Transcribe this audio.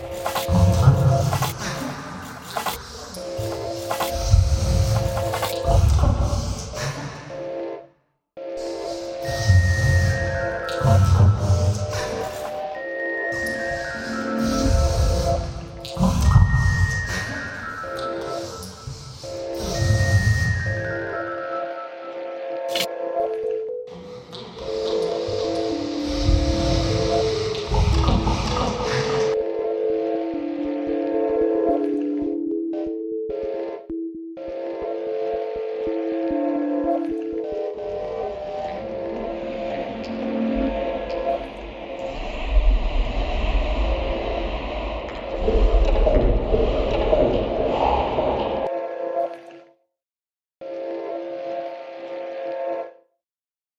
Oh.